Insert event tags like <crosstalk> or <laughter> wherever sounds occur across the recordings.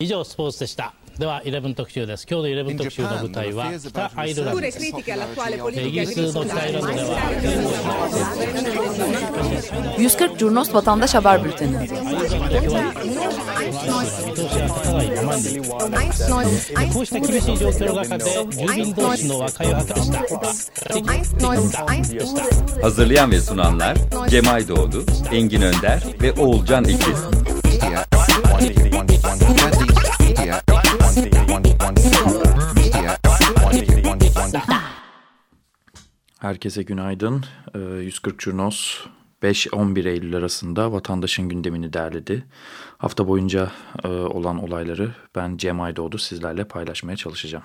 以上スポーツでしたでは11特集です今日の11特集の舞台は北アイルランドですイギリスの北アイルランドでは140 Curnos Vatandaş Haber Bülteni こうした厳しい状況の中で住民同士の和解を図りした的的した Hazırlayan ve sunanlar Cemay Doğdu, Engin Önder ve Oğulcan İkiz. Herkese günaydın. Ee, 140 Curnos 5-11 Eylül arasında vatandaşın gündemini derledi. Hafta boyunca e, olan olayları ben Cem Aydoğdu sizlerle paylaşmaya çalışacağım.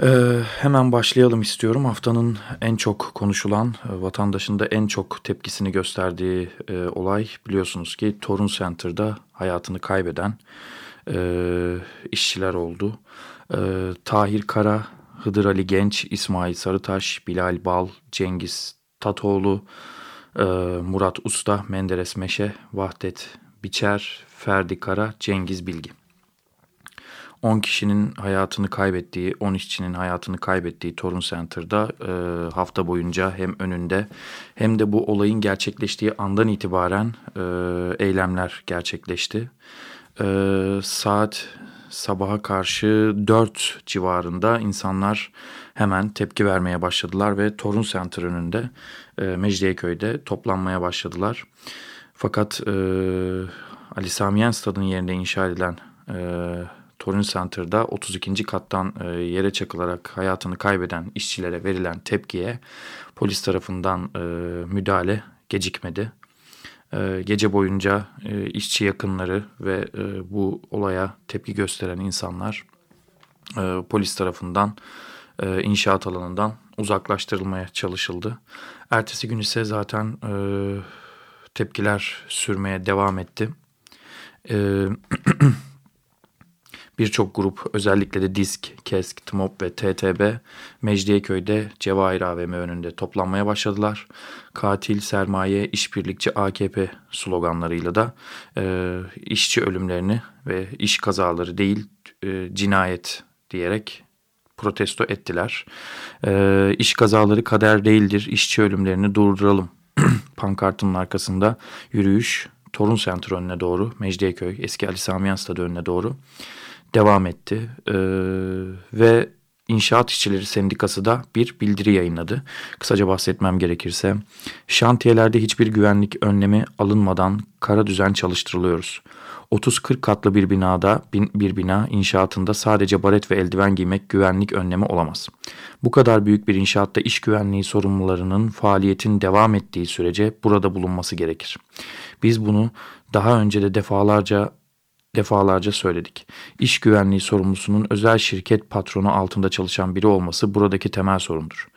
Ee, hemen başlayalım istiyorum. Haftanın en çok konuşulan, e, vatandaşın da en çok tepkisini gösterdiği e, olay biliyorsunuz ki Torun Center'da hayatını kaybeden e, işçiler oldu. E, Tahir Kara, Hıdır Ali Genç, İsmail Sarıtaş, Bilal Bal, Cengiz Tatoğlu, e, Murat Usta, Menderes Meşe, Vahdet Biçer, Ferdi Kara, Cengiz Bilgi. 10 kişinin hayatını kaybettiği, 10 işçinin hayatını kaybettiği Torun Center'da e, hafta boyunca hem önünde hem de bu olayın gerçekleştiği andan itibaren e, eylemler gerçekleşti. E, saat sabaha karşı 4 civarında insanlar hemen tepki vermeye başladılar ve Torun Center önünde e, Mecidiyeköy'de toplanmaya başladılar. Fakat e, Ali Samiyen Stadı'nın yerine inşa edilen e, Torun Center'da 32. kattan e, yere çakılarak hayatını kaybeden işçilere verilen tepkiye polis tarafından e, müdahale gecikmedi. E, gece boyunca işçi yakınları ve bu olaya tepki gösteren insanlar polis tarafından inşaat alanından uzaklaştırılmaya çalışıldı. Ertesi gün ise zaten tepkiler sürmeye devam etti. E, <clears throat> Birçok grup özellikle de DISK, KESK, TMOP ve TTB Mecidiyeköy'de Cevahir AVM önünde toplanmaya başladılar. Katil, sermaye, işbirlikçi AKP sloganlarıyla da e, işçi ölümlerini ve iş kazaları değil e, cinayet diyerek protesto ettiler. E, iş kazaları kader değildir, işçi ölümlerini durduralım <clears throat> pankartının arkasında yürüyüş Torun Center önüne doğru, Mecidiyeköy, eski Ali Samiyan Stadı önüne doğru devam etti. Ee, ve İnşaat İşçileri Sendikası da bir bildiri yayınladı. Kısaca bahsetmem gerekirse, şantiyelerde hiçbir güvenlik önlemi alınmadan kara düzen çalıştırılıyoruz. 30-40 katlı bir binada bir bina inşaatında sadece baret ve eldiven giymek güvenlik önlemi olamaz. Bu kadar büyük bir inşaatta iş güvenliği sorumlularının faaliyetin devam ettiği sürece burada bulunması gerekir. Biz bunu daha önce de defalarca defalarca söyledik. İş güvenliği sorumlusunun özel şirket patronu altında çalışan biri olması buradaki temel sorundur.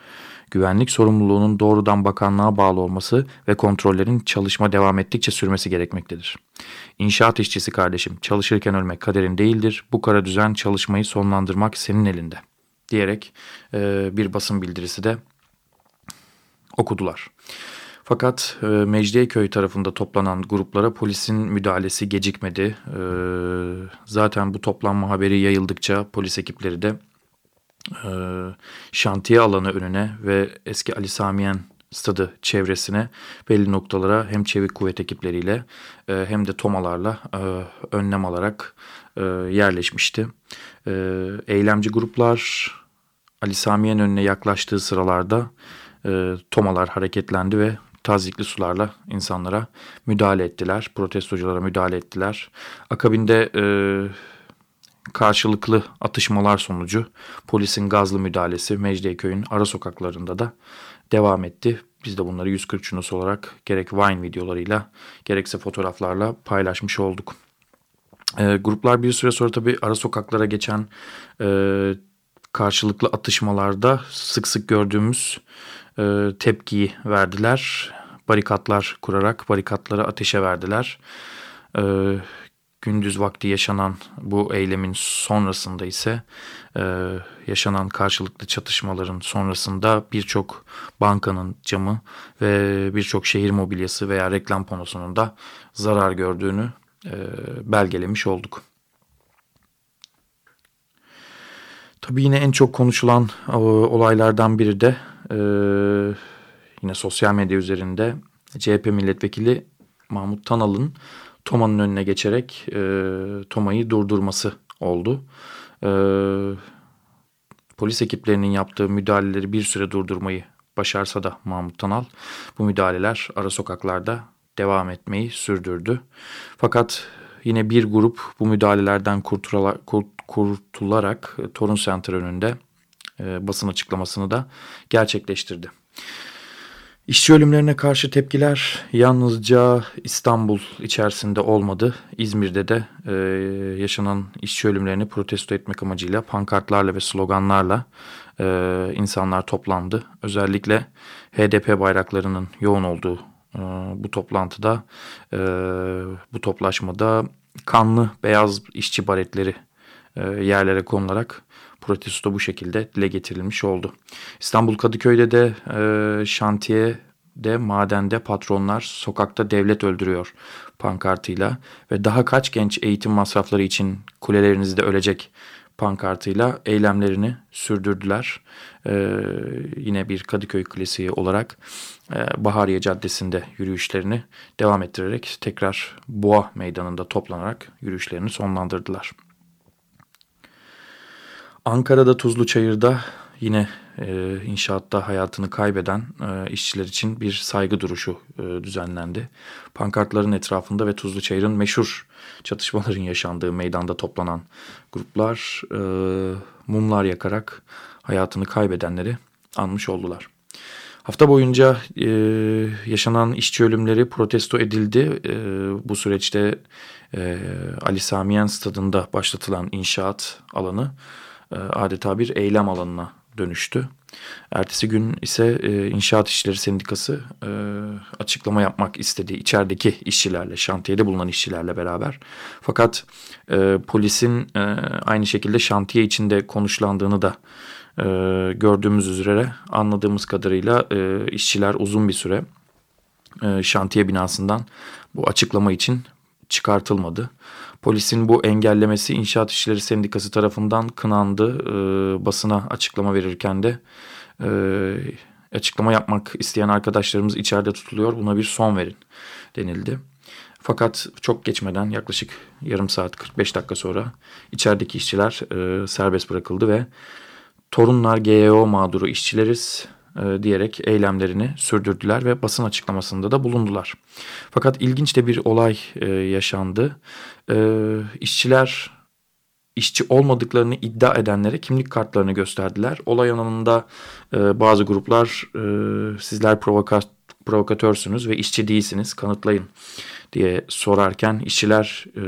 Güvenlik sorumluluğunun doğrudan bakanlığa bağlı olması ve kontrollerin çalışma devam ettikçe sürmesi gerekmektedir. İnşaat işçisi kardeşim, çalışırken ölmek kaderin değildir. Bu kara düzen çalışmayı sonlandırmak senin elinde." diyerek e, bir basın bildirisi de okudular. Fakat e, Mecidiyeköy tarafında toplanan gruplara polisin müdahalesi gecikmedi. E, zaten bu toplanma haberi yayıldıkça polis ekipleri de e, şantiye alanı önüne ve eski Ali Samiyen stadı çevresine belli noktalara hem çevik kuvvet ekipleriyle e, hem de tomalarla e, önlem alarak e, yerleşmişti. E, eylemci gruplar Ali Samiyen önüne yaklaştığı sıralarda e, tomalar hareketlendi ve tazikli sularla insanlara müdahale ettiler. Protestoculara müdahale ettiler. Akabinde e, karşılıklı atışmalar sonucu polisin gazlı müdahalesi Mecidiyeköy'ün ara sokaklarında da devam etti. Biz de bunları 140 Çunos olarak gerek Vine videolarıyla gerekse fotoğraflarla paylaşmış olduk. E, gruplar bir süre sonra tabii ara sokaklara geçen e, karşılıklı atışmalarda sık sık gördüğümüz e, tepkiyi verdiler barikatlar kurarak barikatları ateşe verdiler. E, gündüz vakti yaşanan bu eylemin sonrasında ise e, yaşanan karşılıklı çatışmaların sonrasında birçok bankanın camı ve birçok şehir mobilyası veya reklam panosunun da zarar gördüğünü e, belgelemiş olduk. Tabii yine en çok konuşulan e, olaylardan biri de e, yine sosyal medya üzerinde CHP milletvekili Mahmut Tanal'ın Toma'nın önüne geçerek e, Toma'yı durdurması oldu. E, polis ekiplerinin yaptığı müdahaleleri bir süre durdurmayı başarsa da Mahmut Tanal bu müdahaleler ara sokaklarda devam etmeyi sürdürdü. Fakat yine bir grup bu müdahalelerden kurtularak Torun Center önünde e, basın açıklamasını da gerçekleştirdi. İşçi ölümlerine karşı tepkiler yalnızca İstanbul içerisinde olmadı. İzmir'de de e, yaşanan işçi ölümlerini protesto etmek amacıyla pankartlarla ve sloganlarla e, insanlar toplandı. Özellikle HDP bayraklarının yoğun olduğu e, bu toplantıda, e, bu toplaşmada kanlı beyaz işçi baretleri e, yerlere konularak protesto bu şekilde dile getirilmiş oldu. İstanbul Kadıköy'de de e, şantiye de madende patronlar sokakta devlet öldürüyor pankartıyla ve daha kaç genç eğitim masrafları için kulelerinizde ölecek pankartıyla eylemlerini sürdürdüler. Ee, yine bir Kadıköy klasiği olarak e, Bahariye Caddesi'nde yürüyüşlerini devam ettirerek tekrar Boğa Meydanı'nda toplanarak yürüyüşlerini sonlandırdılar. Ankara'da Tuzlu Çayır'da yine e, inşaatta hayatını kaybeden e, işçiler için bir saygı duruşu e, düzenlendi. Pankartların etrafında ve Tuzlu Çayır'ın meşhur çatışmaların yaşandığı meydanda toplanan gruplar e, mumlar yakarak hayatını kaybedenleri anmış oldular. Hafta boyunca e, yaşanan işçi ölümleri protesto edildi. E, bu süreçte e, Ali Samiyen stadında başlatılan inşaat alanı adeta bir eylem alanına dönüştü. Ertesi gün ise e, İnşaat İşleri Sendikası e, açıklama yapmak istedi içerideki işçilerle, şantiyede bulunan işçilerle beraber. Fakat e, polisin e, aynı şekilde şantiye içinde konuşlandığını da e, gördüğümüz üzere anladığımız kadarıyla e, işçiler uzun bir süre e, şantiye binasından bu açıklama için çıkartılmadı. Polisin bu engellemesi İnşaat İşleri Sendikası tarafından kınandı. E, basına açıklama verirken de e, açıklama yapmak isteyen arkadaşlarımız içeride tutuluyor. Buna bir son verin denildi. Fakat çok geçmeden yaklaşık yarım saat 45 dakika sonra içerideki işçiler e, serbest bırakıldı ve Torunlar GEO mağduru işçileriz diyerek eylemlerini sürdürdüler ve basın açıklamasında da bulundular. Fakat ilginç de bir olay e, yaşandı. E, işçiler işçi olmadıklarını iddia edenlere kimlik kartlarını gösterdiler. Olay anında e, bazı gruplar e, sizler provokat, provokatörsünüz ve işçi değilsiniz kanıtlayın diye sorarken işçiler e,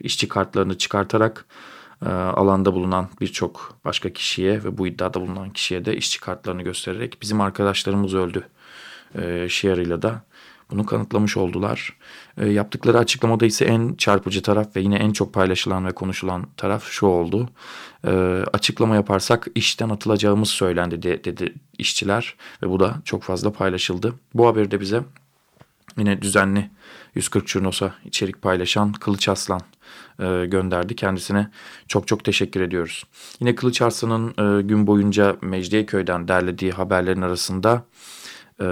işçi kartlarını çıkartarak e, alanda bulunan birçok başka kişiye ve bu iddiada bulunan kişiye de işçi kartlarını göstererek bizim arkadaşlarımız öldü e, şiarıyla da bunu kanıtlamış oldular. E, yaptıkları açıklamada ise en çarpıcı taraf ve yine en çok paylaşılan ve konuşulan taraf şu oldu. E, açıklama yaparsak işten atılacağımız söylendi de, dedi işçiler ve bu da çok fazla paylaşıldı. Bu haberi de bize yine düzenli 140 Çurnos'a içerik paylaşan Kılıç Aslan e, gönderdi. Kendisine çok çok teşekkür ediyoruz. Yine Kılıç Arslan'ın e, gün boyunca Mecidiyeköy'den derlediği haberlerin arasında e,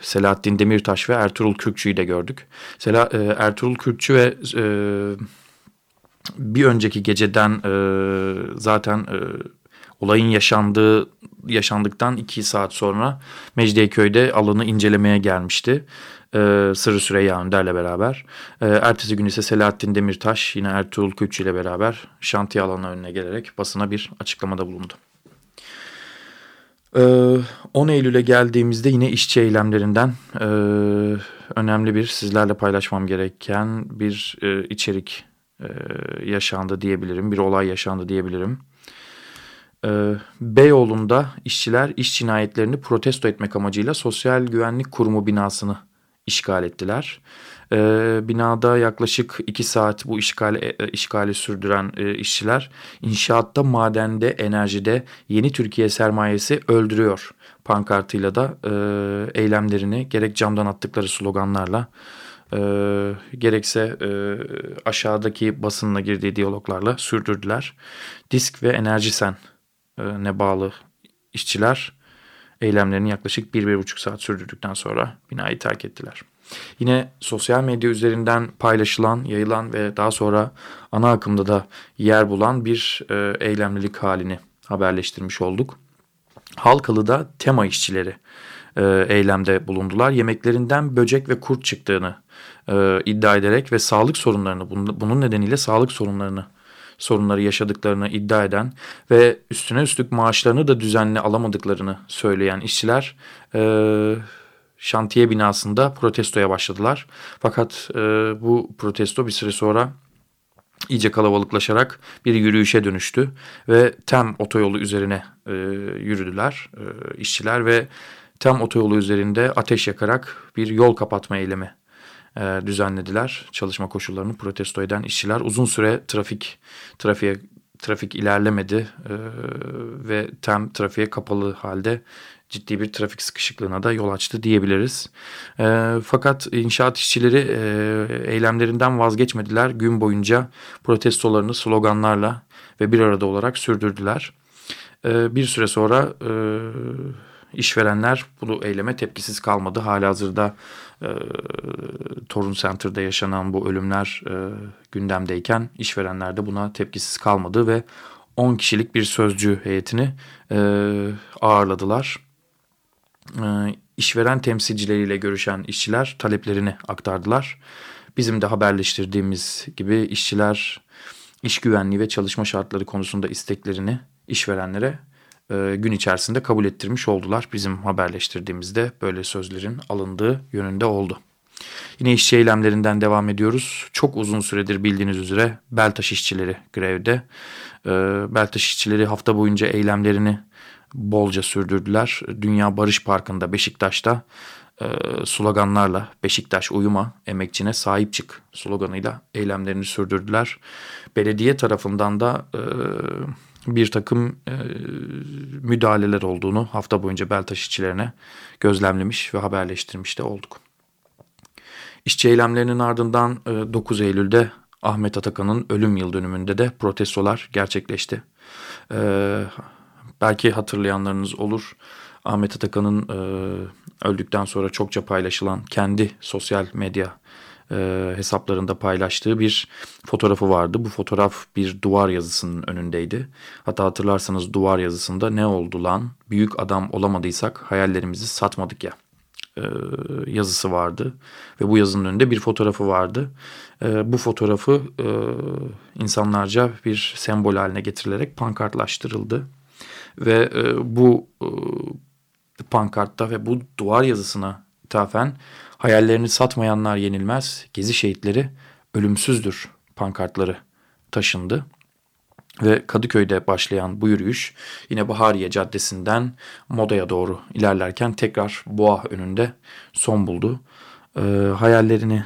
Selahattin Demirtaş ve Ertuğrul Kürkçü'yü de gördük. Sela, Ertuğrul Kürkçü ve bir önceki geceden zaten olayın yaşandığı yaşandıktan iki saat sonra Mecidiyeköy'de alanı incelemeye gelmişti e, Sırrı Süreyya Önder'le beraber. E, ertesi gün ise Selahattin Demirtaş yine Ertuğrul Kürkçü ile beraber şantiye alanına önüne gelerek basına bir açıklamada bulundu. 10 e, Eylül'e geldiğimizde yine işçi eylemlerinden e, önemli bir sizlerle paylaşmam gereken bir e, içerik e, yaşandı diyebilirim. Bir olay yaşandı diyebilirim. E, Beyoğlu'nda işçiler iş cinayetlerini protesto etmek amacıyla Sosyal Güvenlik Kurumu binasını işgal ettiler. E, binada yaklaşık iki saat bu işgali, e, işgali sürdüren e, işçiler inşaatta, madende, enerjide yeni Türkiye sermayesi öldürüyor pankartıyla da e, eylemlerini gerek camdan attıkları sloganlarla e, gerekse e, aşağıdaki basınla girdiği diyaloglarla sürdürdüler. Disk ve Enerji Sen ne bağlı işçiler eylemlerini yaklaşık 1-1,5 saat sürdürdükten sonra binayı terk ettiler. Yine sosyal medya üzerinden paylaşılan, yayılan ve daha sonra ana akımda da yer bulan bir e, eylemlilik halini haberleştirmiş olduk. Halkalı'da tema işçileri e, eylemde bulundular. Yemeklerinden böcek ve kurt çıktığını e, iddia ederek ve sağlık sorunlarını bunun nedeniyle sağlık sorunlarını sorunları yaşadıklarını iddia eden ve üstüne üstlük maaşlarını da düzenli alamadıklarını söyleyen işçiler e, şantiye binasında protestoya başladılar. Fakat e, bu protesto bir süre sonra iyice kalabalıklaşarak bir yürüyüşe dönüştü ve Tem otoyolu üzerine e, yürüdüler e, işçiler ve Tem otoyolu üzerinde ateş yakarak bir yol kapatma eylemi e, düzenlediler. Çalışma koşullarını protesto eden işçiler uzun süre trafik trafiğe trafik ilerlemedi e, ve tem trafiğe kapalı halde ciddi bir trafik sıkışıklığına da yol açtı diyebiliriz. E, fakat inşaat işçileri eylemlerinden vazgeçmediler. Gün boyunca protestolarını sloganlarla ve bir arada olarak sürdürdüler. Bir süre sonra işverenler bu eyleme tepkisiz kalmadı. Halihazırda e, Torun Center'da yaşanan bu ölümler e, gündemdeyken işverenler de buna tepkisiz kalmadı ve 10 kişilik bir sözcü heyetini e, ağırladılar. E, işveren temsilcileriyle görüşen işçiler taleplerini aktardılar. Bizim de haberleştirdiğimiz gibi işçiler iş güvenliği ve çalışma şartları konusunda isteklerini işverenlere gün içerisinde kabul ettirmiş oldular. Bizim haberleştirdiğimizde böyle sözlerin alındığı yönünde oldu. Yine işçi eylemlerinden devam ediyoruz. Çok uzun süredir bildiğiniz üzere Beltaş işçileri grevde. E, Beltaş işçileri hafta boyunca eylemlerini bolca sürdürdüler. Dünya Barış Parkı'nda Beşiktaş'ta e, sloganlarla Beşiktaş uyuma emekçine sahip çık sloganıyla eylemlerini sürdürdüler. Belediye tarafından da e, bir takım e, müdahaleler olduğunu hafta boyunca Beltaş işçilerine gözlemlemiş ve haberleştirmiş de olduk. İşçi eylemlerinin ardından e, 9 Eylül'de Ahmet Atakan'ın ölüm yıl dönümünde de protestolar gerçekleşti. E, belki hatırlayanlarınız olur. Ahmet Atakan'ın e, öldükten sonra çokça paylaşılan kendi sosyal medya e, hesaplarında paylaştığı bir fotoğrafı vardı. Bu fotoğraf bir duvar yazısının önündeydi. Hatta hatırlarsanız duvar yazısında ne oldu lan büyük adam olamadıysak hayallerimizi satmadık ya e, yazısı vardı. Ve bu yazının önünde bir fotoğrafı vardı. E, bu fotoğrafı e, insanlarca bir sembol haline getirilerek pankartlaştırıldı. Ve e, bu e, pankartta ve bu duvar yazısına ithafen Hayallerini satmayanlar yenilmez, gezi şehitleri ölümsüzdür pankartları taşındı. Ve Kadıköy'de başlayan bu yürüyüş yine Bahariye Caddesi'nden Moda'ya doğru ilerlerken tekrar Boğa önünde son buldu. E, hayallerini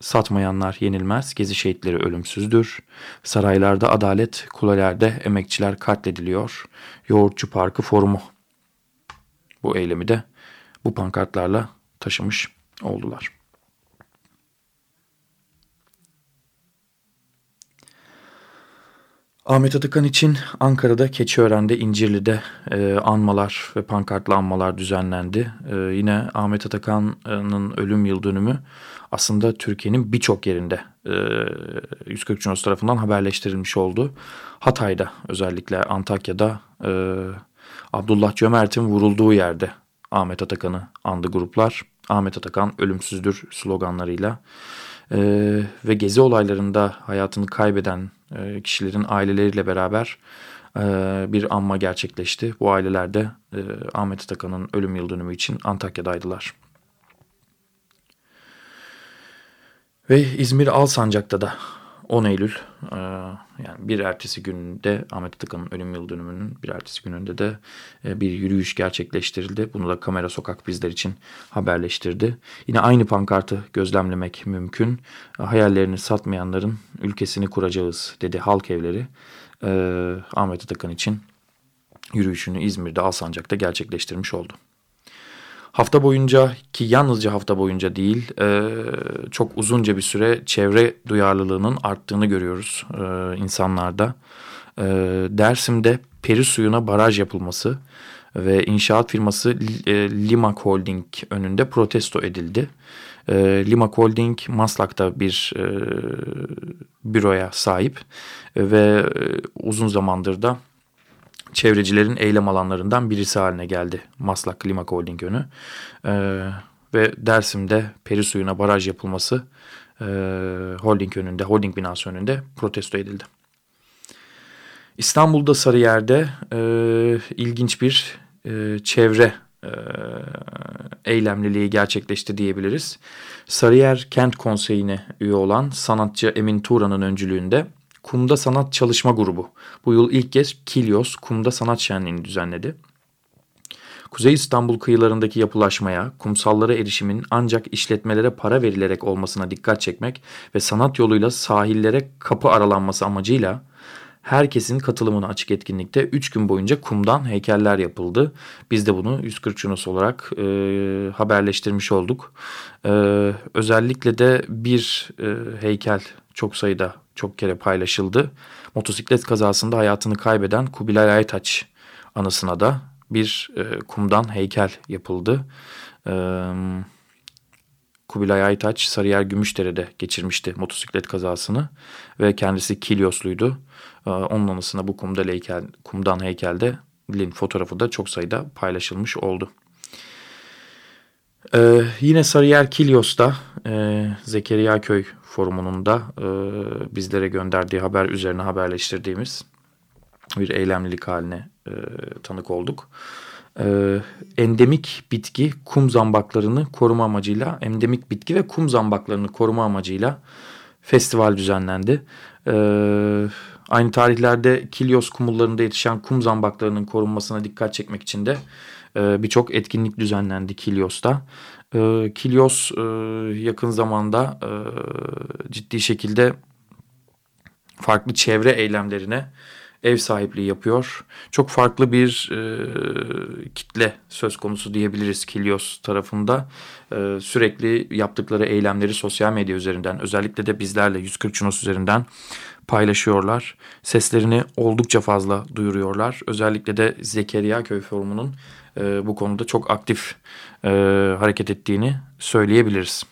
satmayanlar yenilmez, gezi şehitleri ölümsüzdür. Saraylarda adalet, kulelerde emekçiler katlediliyor. Yoğurtçu Parkı Forumu bu eylemi de bu pankartlarla taşımış oldular. Ahmet Atakan için Ankara'da, Keçiören'de, İncirli'de e, anmalar ve pankartlı anmalar düzenlendi. E, yine Ahmet Atakan'ın ölüm yıl dönümü aslında Türkiye'nin birçok yerinde e, 140 Cunos tarafından haberleştirilmiş oldu. Hatay'da özellikle Antakya'da e, Abdullah Cömert'in vurulduğu yerde Ahmet Atakan'ı andı gruplar. Ahmet Atakan ölümsüzdür sloganlarıyla e, ve gezi olaylarında hayatını kaybeden e, kişilerin aileleriyle beraber e, bir anma gerçekleşti. Bu aileler de e, Ahmet Atakan'ın ölüm yıl dönümü için Antakya'daydılar. Ve İzmir Alsancak'ta da 10 Eylül e, yani bir ertesi günde Ahmet Atıkan'ın ölüm yıl dönümünün bir ertesi gününde de e, bir yürüyüş gerçekleştirildi. Bunu da Kamera Sokak bizler için haberleştirdi. Yine aynı pankartı gözlemlemek mümkün. Hayallerini satmayanların ülkesini kuracağız dedi halk evleri. E, Ahmet Atakan için yürüyüşünü İzmir'de Alsancak'ta gerçekleştirmiş oldu. Hafta boyunca ki yalnızca hafta boyunca değil e, çok uzunca bir süre çevre duyarlılığının arttığını görüyoruz e, insanlarda. E, Dersim'de peri suyuna baraj yapılması ve inşaat firması e, Limak Holding önünde protesto edildi. E, Limak Holding Maslak'ta bir e, büroya sahip ve e, uzun zamandır da çevrecilerin eylem alanlarından birisi haline geldi Maslak Limak Holding önü. E, ve Dersim'de peri suyuna baraj yapılması e, holding önünde, holding binası önünde protesto edildi. İstanbul'da Sarıyer'de e, ilginç bir e, çevre e, eylemliliği gerçekleşti diyebiliriz. Sarıyer Kent Konseyi'ne üye olan sanatçı Emin Turan'ın öncülüğünde Kumda Sanat Çalışma Grubu bu yıl ilk kez Kilyos Kumda Sanat Şenliği'ni düzenledi. Kuzey İstanbul kıyılarındaki yapılaşmaya, kumsallara erişimin ancak işletmelere para verilerek olmasına dikkat çekmek ve sanat yoluyla sahillere kapı aralanması amacıyla herkesin katılımını açık etkinlikte 3 gün boyunca kumdan heykeller yapıldı. Biz de bunu 140 Yunus olarak e, haberleştirmiş olduk. E, özellikle de bir e, heykel çok sayıda çok kere paylaşıldı. Motosiklet kazasında hayatını kaybeden Kubilay Aytaç anısına da bir e, kumdan heykel yapıldı. E, Kubilay Aytaç Sarıyer Gümüşdere'de geçirmişti motosiklet kazasını ve kendisi Kilyosluydu. E, onun anısına bu kumda heykel, kumdan heykelde Lin fotoğrafı da çok sayıda paylaşılmış oldu. Ee, yine Sarıyer Kilyos'ta e, Zekeriya Köy forumunun da e, bizlere gönderdiği haber üzerine haberleştirdiğimiz bir eylemlilik haline e, tanık olduk. E, endemik bitki kum zambaklarını koruma amacıyla endemik bitki ve kum zambaklarını koruma amacıyla festival düzenlendi. E, aynı tarihlerde Kilyos kumullarında yetişen kum zambaklarının korunmasına dikkat çekmek için de e, birçok etkinlik düzenlendi Kilyos'ta. E, Kilyos e, yakın zamanda e, ciddi şekilde farklı çevre eylemlerine ev sahipliği yapıyor. Çok farklı bir e, kitle söz konusu diyebiliriz Kilios tarafında. E, sürekli yaptıkları eylemleri sosyal medya üzerinden özellikle de bizlerle 140 Cunos üzerinden paylaşıyorlar. Seslerini oldukça fazla duyuruyorlar. Özellikle de Zekeriya Köy Forumu'nun e, bu konuda çok aktif e, hareket ettiğini söyleyebiliriz.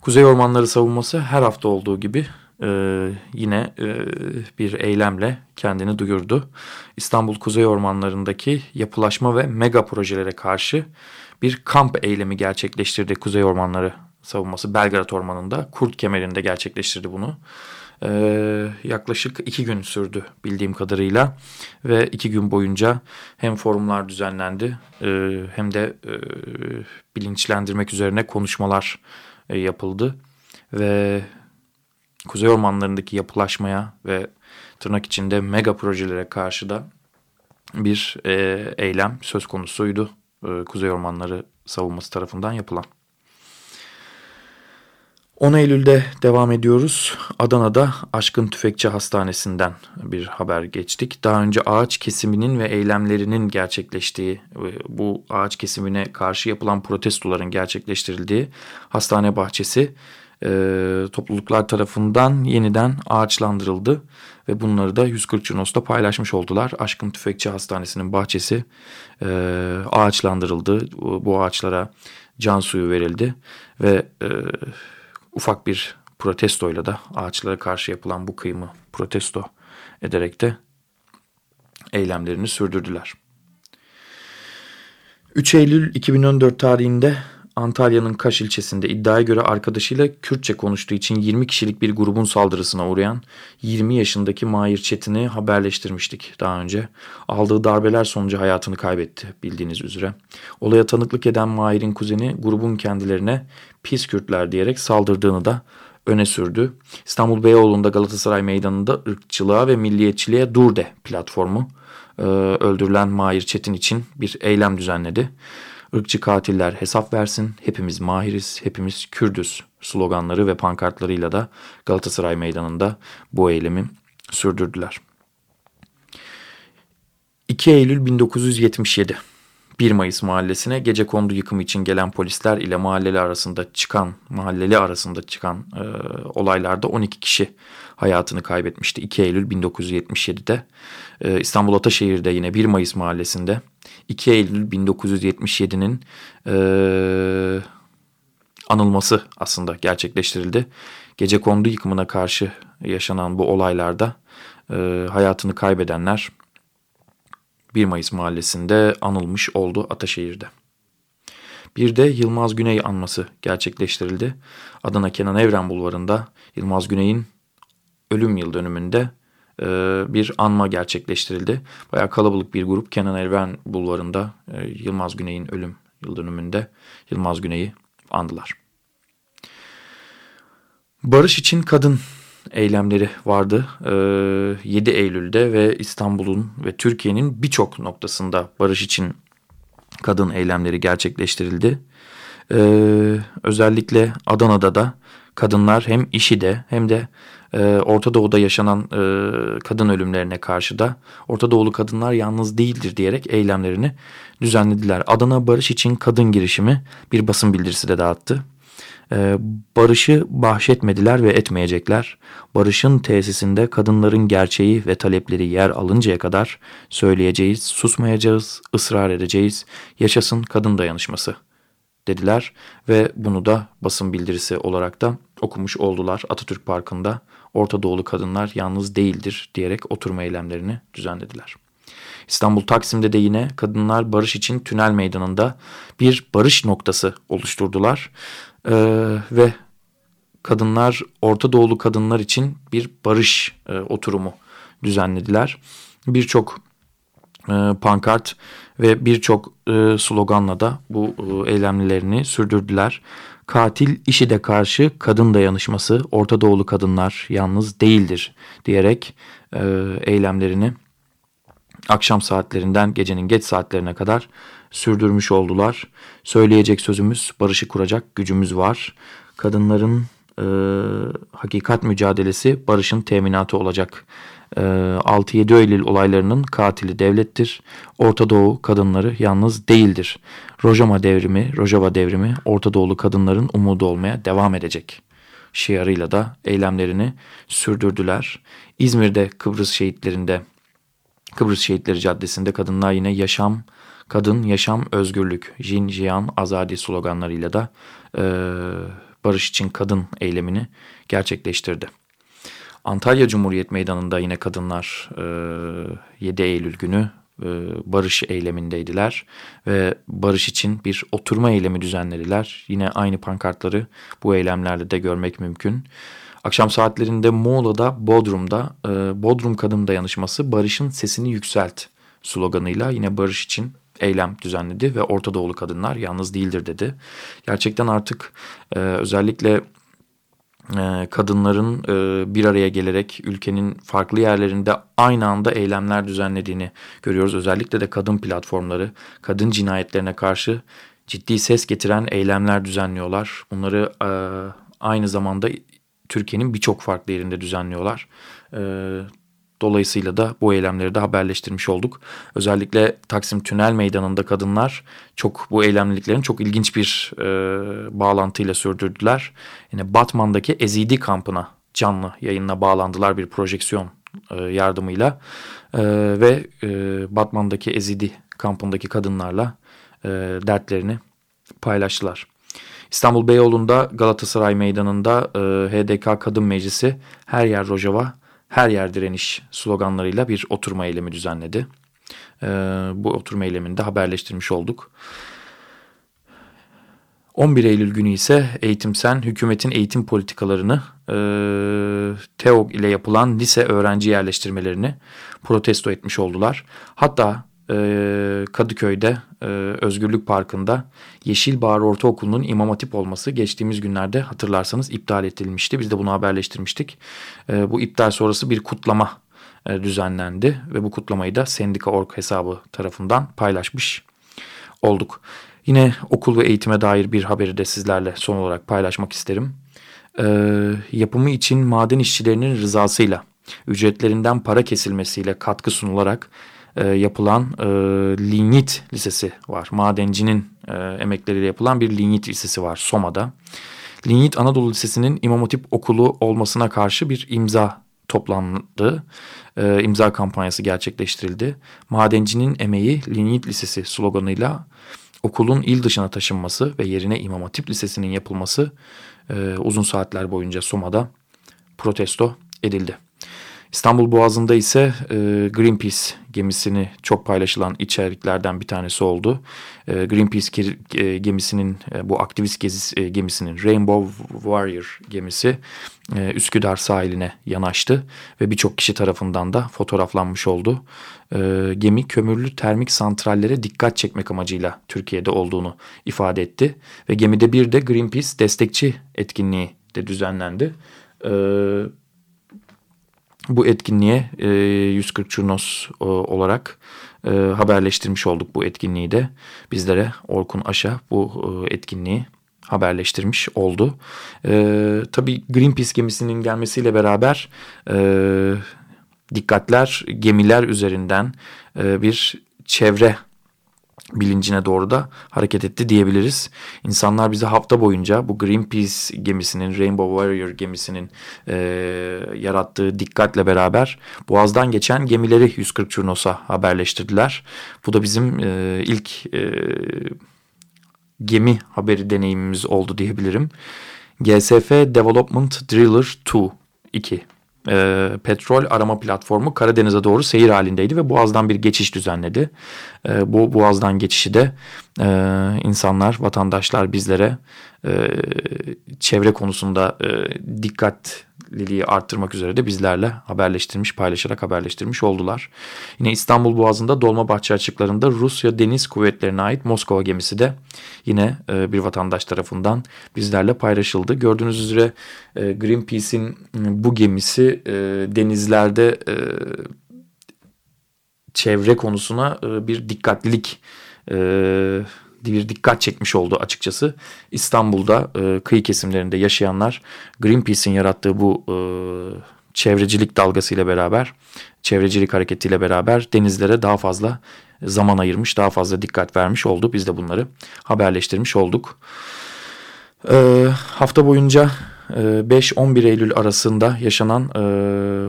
Kuzey Ormanları savunması her hafta olduğu gibi e, yine e, bir eylemle kendini duyurdu. İstanbul Kuzey Ormanları'ndaki yapılaşma ve mega projelere karşı bir kamp eylemi gerçekleştirdi Kuzey Ormanları savunması Belgrad Ormanı'nda. Kurt kemerinde gerçekleştirdi bunu. Ee, yaklaşık iki gün sürdü bildiğim kadarıyla ve iki gün boyunca hem forumlar düzenlendi e, hem de e, bilinçlendirmek üzerine konuşmalar e, yapıldı ve kuzey ormanlarındaki yapılaşmaya ve tırnak içinde mega projelere karşı da bir e, eylem söz konusuydu e, kuzey ormanları savunması tarafından yapılan. 10 Eylül'de devam ediyoruz. Adana'da Aşkın Tüfekçi Hastanesi'nden bir haber geçtik. Daha önce ağaç kesiminin ve eylemlerinin gerçekleştiği, bu ağaç kesimine karşı yapılan protestoların gerçekleştirildiği hastane bahçesi e, topluluklar tarafından yeniden ağaçlandırıldı. Ve bunları da 140 Cunos'ta paylaşmış oldular. Aşkın Tüfekçi Hastanesi'nin bahçesi e, ağaçlandırıldı. Bu ağaçlara can suyu verildi ve... E, ufak bir protestoyla da ağaçlara karşı yapılan bu kıyımı protesto ederek de eylemlerini sürdürdüler. 3 Eylül 2014 tarihinde Antalya'nın Kaş ilçesinde iddiaya göre arkadaşıyla Kürtçe konuştuğu için 20 kişilik bir grubun saldırısına uğrayan 20 yaşındaki Mahir Çetin'i haberleştirmiştik daha önce. Aldığı darbeler sonucu hayatını kaybetti bildiğiniz üzere. Olaya tanıklık eden Mahir'in kuzeni grubun kendilerine pis Kürtler diyerek saldırdığını da öne sürdü. İstanbul Beyoğlu'nda Galatasaray Meydanı'nda ırkçılığa ve milliyetçiliğe dur de platformu öldürülen Mahir Çetin için bir eylem düzenledi. Irkçı katiller hesap versin, hepimiz mahiriz, hepimiz Kürdüz sloganları ve pankartlarıyla da Galatasaray Meydanı'nda bu eylemi sürdürdüler. 2 Eylül 1977 1 Mayıs mahallesine gece kondu yıkımı için gelen polisler ile mahalleli arasında çıkan mahalleli arasında çıkan e, olaylarda 12 kişi hayatını kaybetmişti. 2 Eylül 1977'de e, İstanbul Ataşehir'de yine 1 Mayıs mahallesinde 2 Eylül 1977'nin e, anılması aslında gerçekleştirildi. Gece kondu yıkımına karşı yaşanan bu olaylarda e, hayatını kaybedenler 1 Mayıs mahallesinde anılmış oldu Ataşehir'de. Bir de Yılmaz Güney anması gerçekleştirildi. Adana Kenan Evren Bulvarı'nda Yılmaz Güney'in ölüm yıl dönümünde e, bir anma gerçekleştirildi. Bayağı kalabalık bir grup Kenan Evren Bulvarı'nda e, Yılmaz Güney'in ölüm yıl dönümünde Yılmaz Güney'i andılar. Barış için kadın eylemleri vardı. 7 ee, Eylül'de ve İstanbul'un ve Türkiye'nin birçok noktasında barış için kadın eylemleri gerçekleştirildi. Özellikle Adana'da da kadınlar hem işi de hem de e, Orta Doğu'da yaşanan e, kadın ölümlerine karşı da Orta Doğulu kadınlar yalnız değildir diyerek eylemlerini düzenlediler. Adana Barış için Kadın girişimi bir basın bildirisi de dağıttı. Ee, barışı bahşetmediler ve etmeyecekler. Barışın tesisinde kadınların gerçeği ve talepleri yer alıncaya kadar söyleyeceğiz, susmayacağız, ısrar edeceğiz. Yaşasın kadın dayanışması dediler ve bunu da basın bildirisi olarak da okumuş oldular Atatürk Parkı'nda. Orta Doğulu kadınlar yalnız değildir diyerek oturma eylemlerini düzenlediler. İstanbul Taksim'de de yine kadınlar barış için tünel meydanında bir barış noktası oluşturdular. Ee, ve kadınlar Orta Doğulu kadınlar için bir barış e, oturumu düzenlediler. Birçok e, pankart ve birçok e, sloganla da bu e, eylemlerini sürdürdüler. Katil işi de karşı kadın dayanışması Orta Doğulu kadınlar yalnız değildir diyerek e, eylemlerini akşam saatlerinden gecenin geç saatlerine kadar sürdürmüş oldular. Söyleyecek sözümüz, barışı kuracak gücümüz var. Kadınların e, hakikat mücadelesi barışın teminatı olacak. E, 6-7 Eylül olaylarının katili devlettir. Orta Doğu kadınları yalnız değildir. Rojava devrimi, Rojava devrimi Orta Doğulu kadınların umudu olmaya devam edecek şiarıyla da eylemlerini sürdürdüler. İzmir'de Kıbrıs şehitlerinde Kıbrıs Şehitleri Caddesi'nde kadınlar yine yaşam, kadın, yaşam, özgürlük, jin, jiyan, azadi sloganlarıyla da e, barış için kadın eylemini gerçekleştirdi. Antalya Cumhuriyet Meydanı'nda yine kadınlar e, 7 Eylül günü e, barış eylemindeydiler ve barış için bir oturma eylemi düzenlediler. Yine aynı pankartları bu eylemlerde de görmek mümkün. Akşam saatlerinde Muğla'da, Bodrum'da e, Bodrum Kadın Dayanışması Barış'ın Sesini Yükselt sloganıyla yine barış için eylem düzenledi ve Orta Doğulu kadınlar yalnız değildir dedi. Gerçekten artık e, özellikle e, kadınların e, bir araya gelerek ülkenin farklı yerlerinde aynı anda eylemler düzenlediğini görüyoruz. Özellikle de kadın platformları kadın cinayetlerine karşı ciddi ses getiren eylemler düzenliyorlar. Bunları e, aynı zamanda Türkiye'nin birçok farklı yerinde düzenliyorlar. Dolayısıyla da bu eylemleri de haberleştirmiş olduk. Özellikle Taksim Tünel Meydanı'nda kadınlar çok bu eylemliliklerin çok ilginç bir e, bağlantıyla sürdürdüler. Yine Batman'daki Ezidi kampına canlı yayınla bağlandılar bir projeksiyon e, yardımıyla e, ve e, Batman'daki Ezidi kampındaki kadınlarla e, dertlerini paylaştılar. İstanbul Beyoğlu'nda Galatasaray Meydanı'nda e, HDK Kadın Meclisi her yer Rojava, her yer direniş sloganlarıyla bir oturma eylemi düzenledi. E, bu oturma eylemini de haberleştirmiş olduk. 11 Eylül günü ise Eğitim Sen hükümetin eğitim politikalarını e, TEOG ile yapılan lise öğrenci yerleştirmelerini protesto etmiş oldular. Hatta e, Kadıköy'de e, Özgürlük Parkı'nda Yeşil Bağır Ortaokulu'nun imam hatip olması geçtiğimiz günlerde hatırlarsanız iptal edilmişti. Biz de bunu haberleştirmiştik. E, bu iptal sonrası bir kutlama düzenlendi ve bu kutlamayı da Sendika Org hesabı tarafından paylaşmış olduk. Yine okul ve eğitime dair bir haberi de sizlerle son olarak paylaşmak isterim. Yapımı için maden işçilerinin rızasıyla ücretlerinden para kesilmesiyle katkı sunularak e, yapılan e, Lignit Lisesi var. Madencinin e, emekleriyle yapılan bir Lignit Lisesi var Soma'da. Lignit Anadolu Lisesi'nin İmam Hatip okulu olmasına karşı bir imza toplandı. E, imza kampanyası gerçekleştirildi. Madencinin emeği Lignit Lisesi sloganıyla okulun il dışına taşınması ve yerine İmam Hatip Lisesi'nin yapılması e, uzun saatler boyunca Soma'da protesto edildi. İstanbul Boğazı'nda ise e, Greenpeace gemisini çok paylaşılan içeriklerden bir tanesi oldu. E, Greenpeace e, gemisinin e, bu aktivist gezisi, e, gemisinin Rainbow Warrior gemisi e, Üsküdar sahiline yanaştı ve birçok kişi tarafından da fotoğraflanmış oldu. E, gemi kömürlü termik santrallere dikkat çekmek amacıyla Türkiye'de olduğunu ifade etti ve gemide bir de Greenpeace destekçi etkinliği de düzenlendi. Evet bu etkinliğe e, 140 Churnos e, olarak e, haberleştirmiş olduk bu etkinliği de. Bizlere Orkun Aşa bu e, etkinliği haberleştirmiş oldu. E, tabii Greenpeace gemisinin gelmesiyle beraber e, dikkatler gemiler üzerinden e, bir çevre bilincine doğru da hareket etti diyebiliriz. İnsanlar bize hafta boyunca bu Greenpeace gemisinin, Rainbow Warrior gemisinin e, yarattığı dikkatle beraber Boğaz'dan geçen gemileri 140 Churnos'a haberleştirdiler. Bu da bizim e, ilk e, gemi haberi deneyimimiz oldu diyebilirim. GSF Development Driller 2 2 e, petrol arama platformu Karadeniz'e doğru seyir halindeydi ve Boğaz'dan bir geçiş düzenledi. E, bu Boğaz'dan geçişi de e, insanlar, vatandaşlar bizlere e, çevre konusunda e, dikkat liliği arttırmak üzere de bizlerle haberleştirmiş, paylaşarak haberleştirmiş oldular. Yine İstanbul Boğazı'nda Dolmabahçe açıklarında Rusya Deniz Kuvvetleri'ne ait Moskova gemisi de yine e, bir vatandaş tarafından bizlerle paylaşıldı. Gördüğünüz üzere e, Greenpeace'in bu gemisi e, denizlerde e, çevre konusuna e, bir dikkatlilik e, bir dikkat çekmiş oldu açıkçası. İstanbul'da e, kıyı kesimlerinde yaşayanlar Greenpeace'in yarattığı bu e, çevrecilik dalgasıyla beraber, çevrecilik hareketiyle beraber denizlere daha fazla zaman ayırmış, daha fazla dikkat vermiş oldu. Biz de bunları haberleştirmiş olduk. E, hafta boyunca 5-11 Eylül arasında yaşanan e,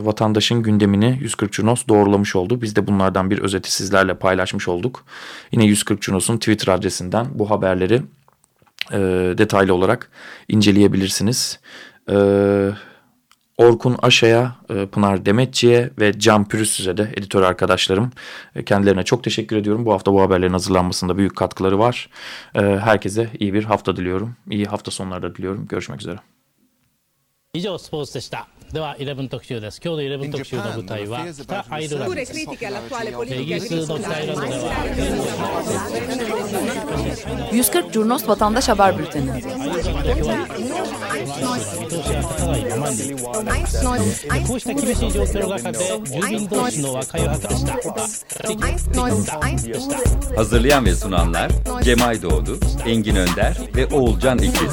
vatandaşın gündemini 140 Cunos doğrulamış oldu. Biz de bunlardan bir özeti sizlerle paylaşmış olduk. Yine 140 Cunos'un Twitter adresinden bu haberleri e, detaylı olarak inceleyebilirsiniz. E, Orkun Aşa'ya, e, Pınar Demetçi'ye ve Can Pürüzsüz'e de editör arkadaşlarım e, kendilerine çok teşekkür ediyorum. Bu hafta bu haberlerin hazırlanmasında büyük katkıları var. E, herkese iyi bir hafta diliyorum. İyi hafta sonları da diliyorum. Görüşmek üzere. 以上スポーツでしたでは11特集です今日の11特集の舞台は北アイルランドですイギリスの北アイルランドでは140 Curnos Vatandaş Haber Bülteni Hazırlayan ve sunanlar Cemay Doğdu, Engin Önder ve Oğulcan İkiz.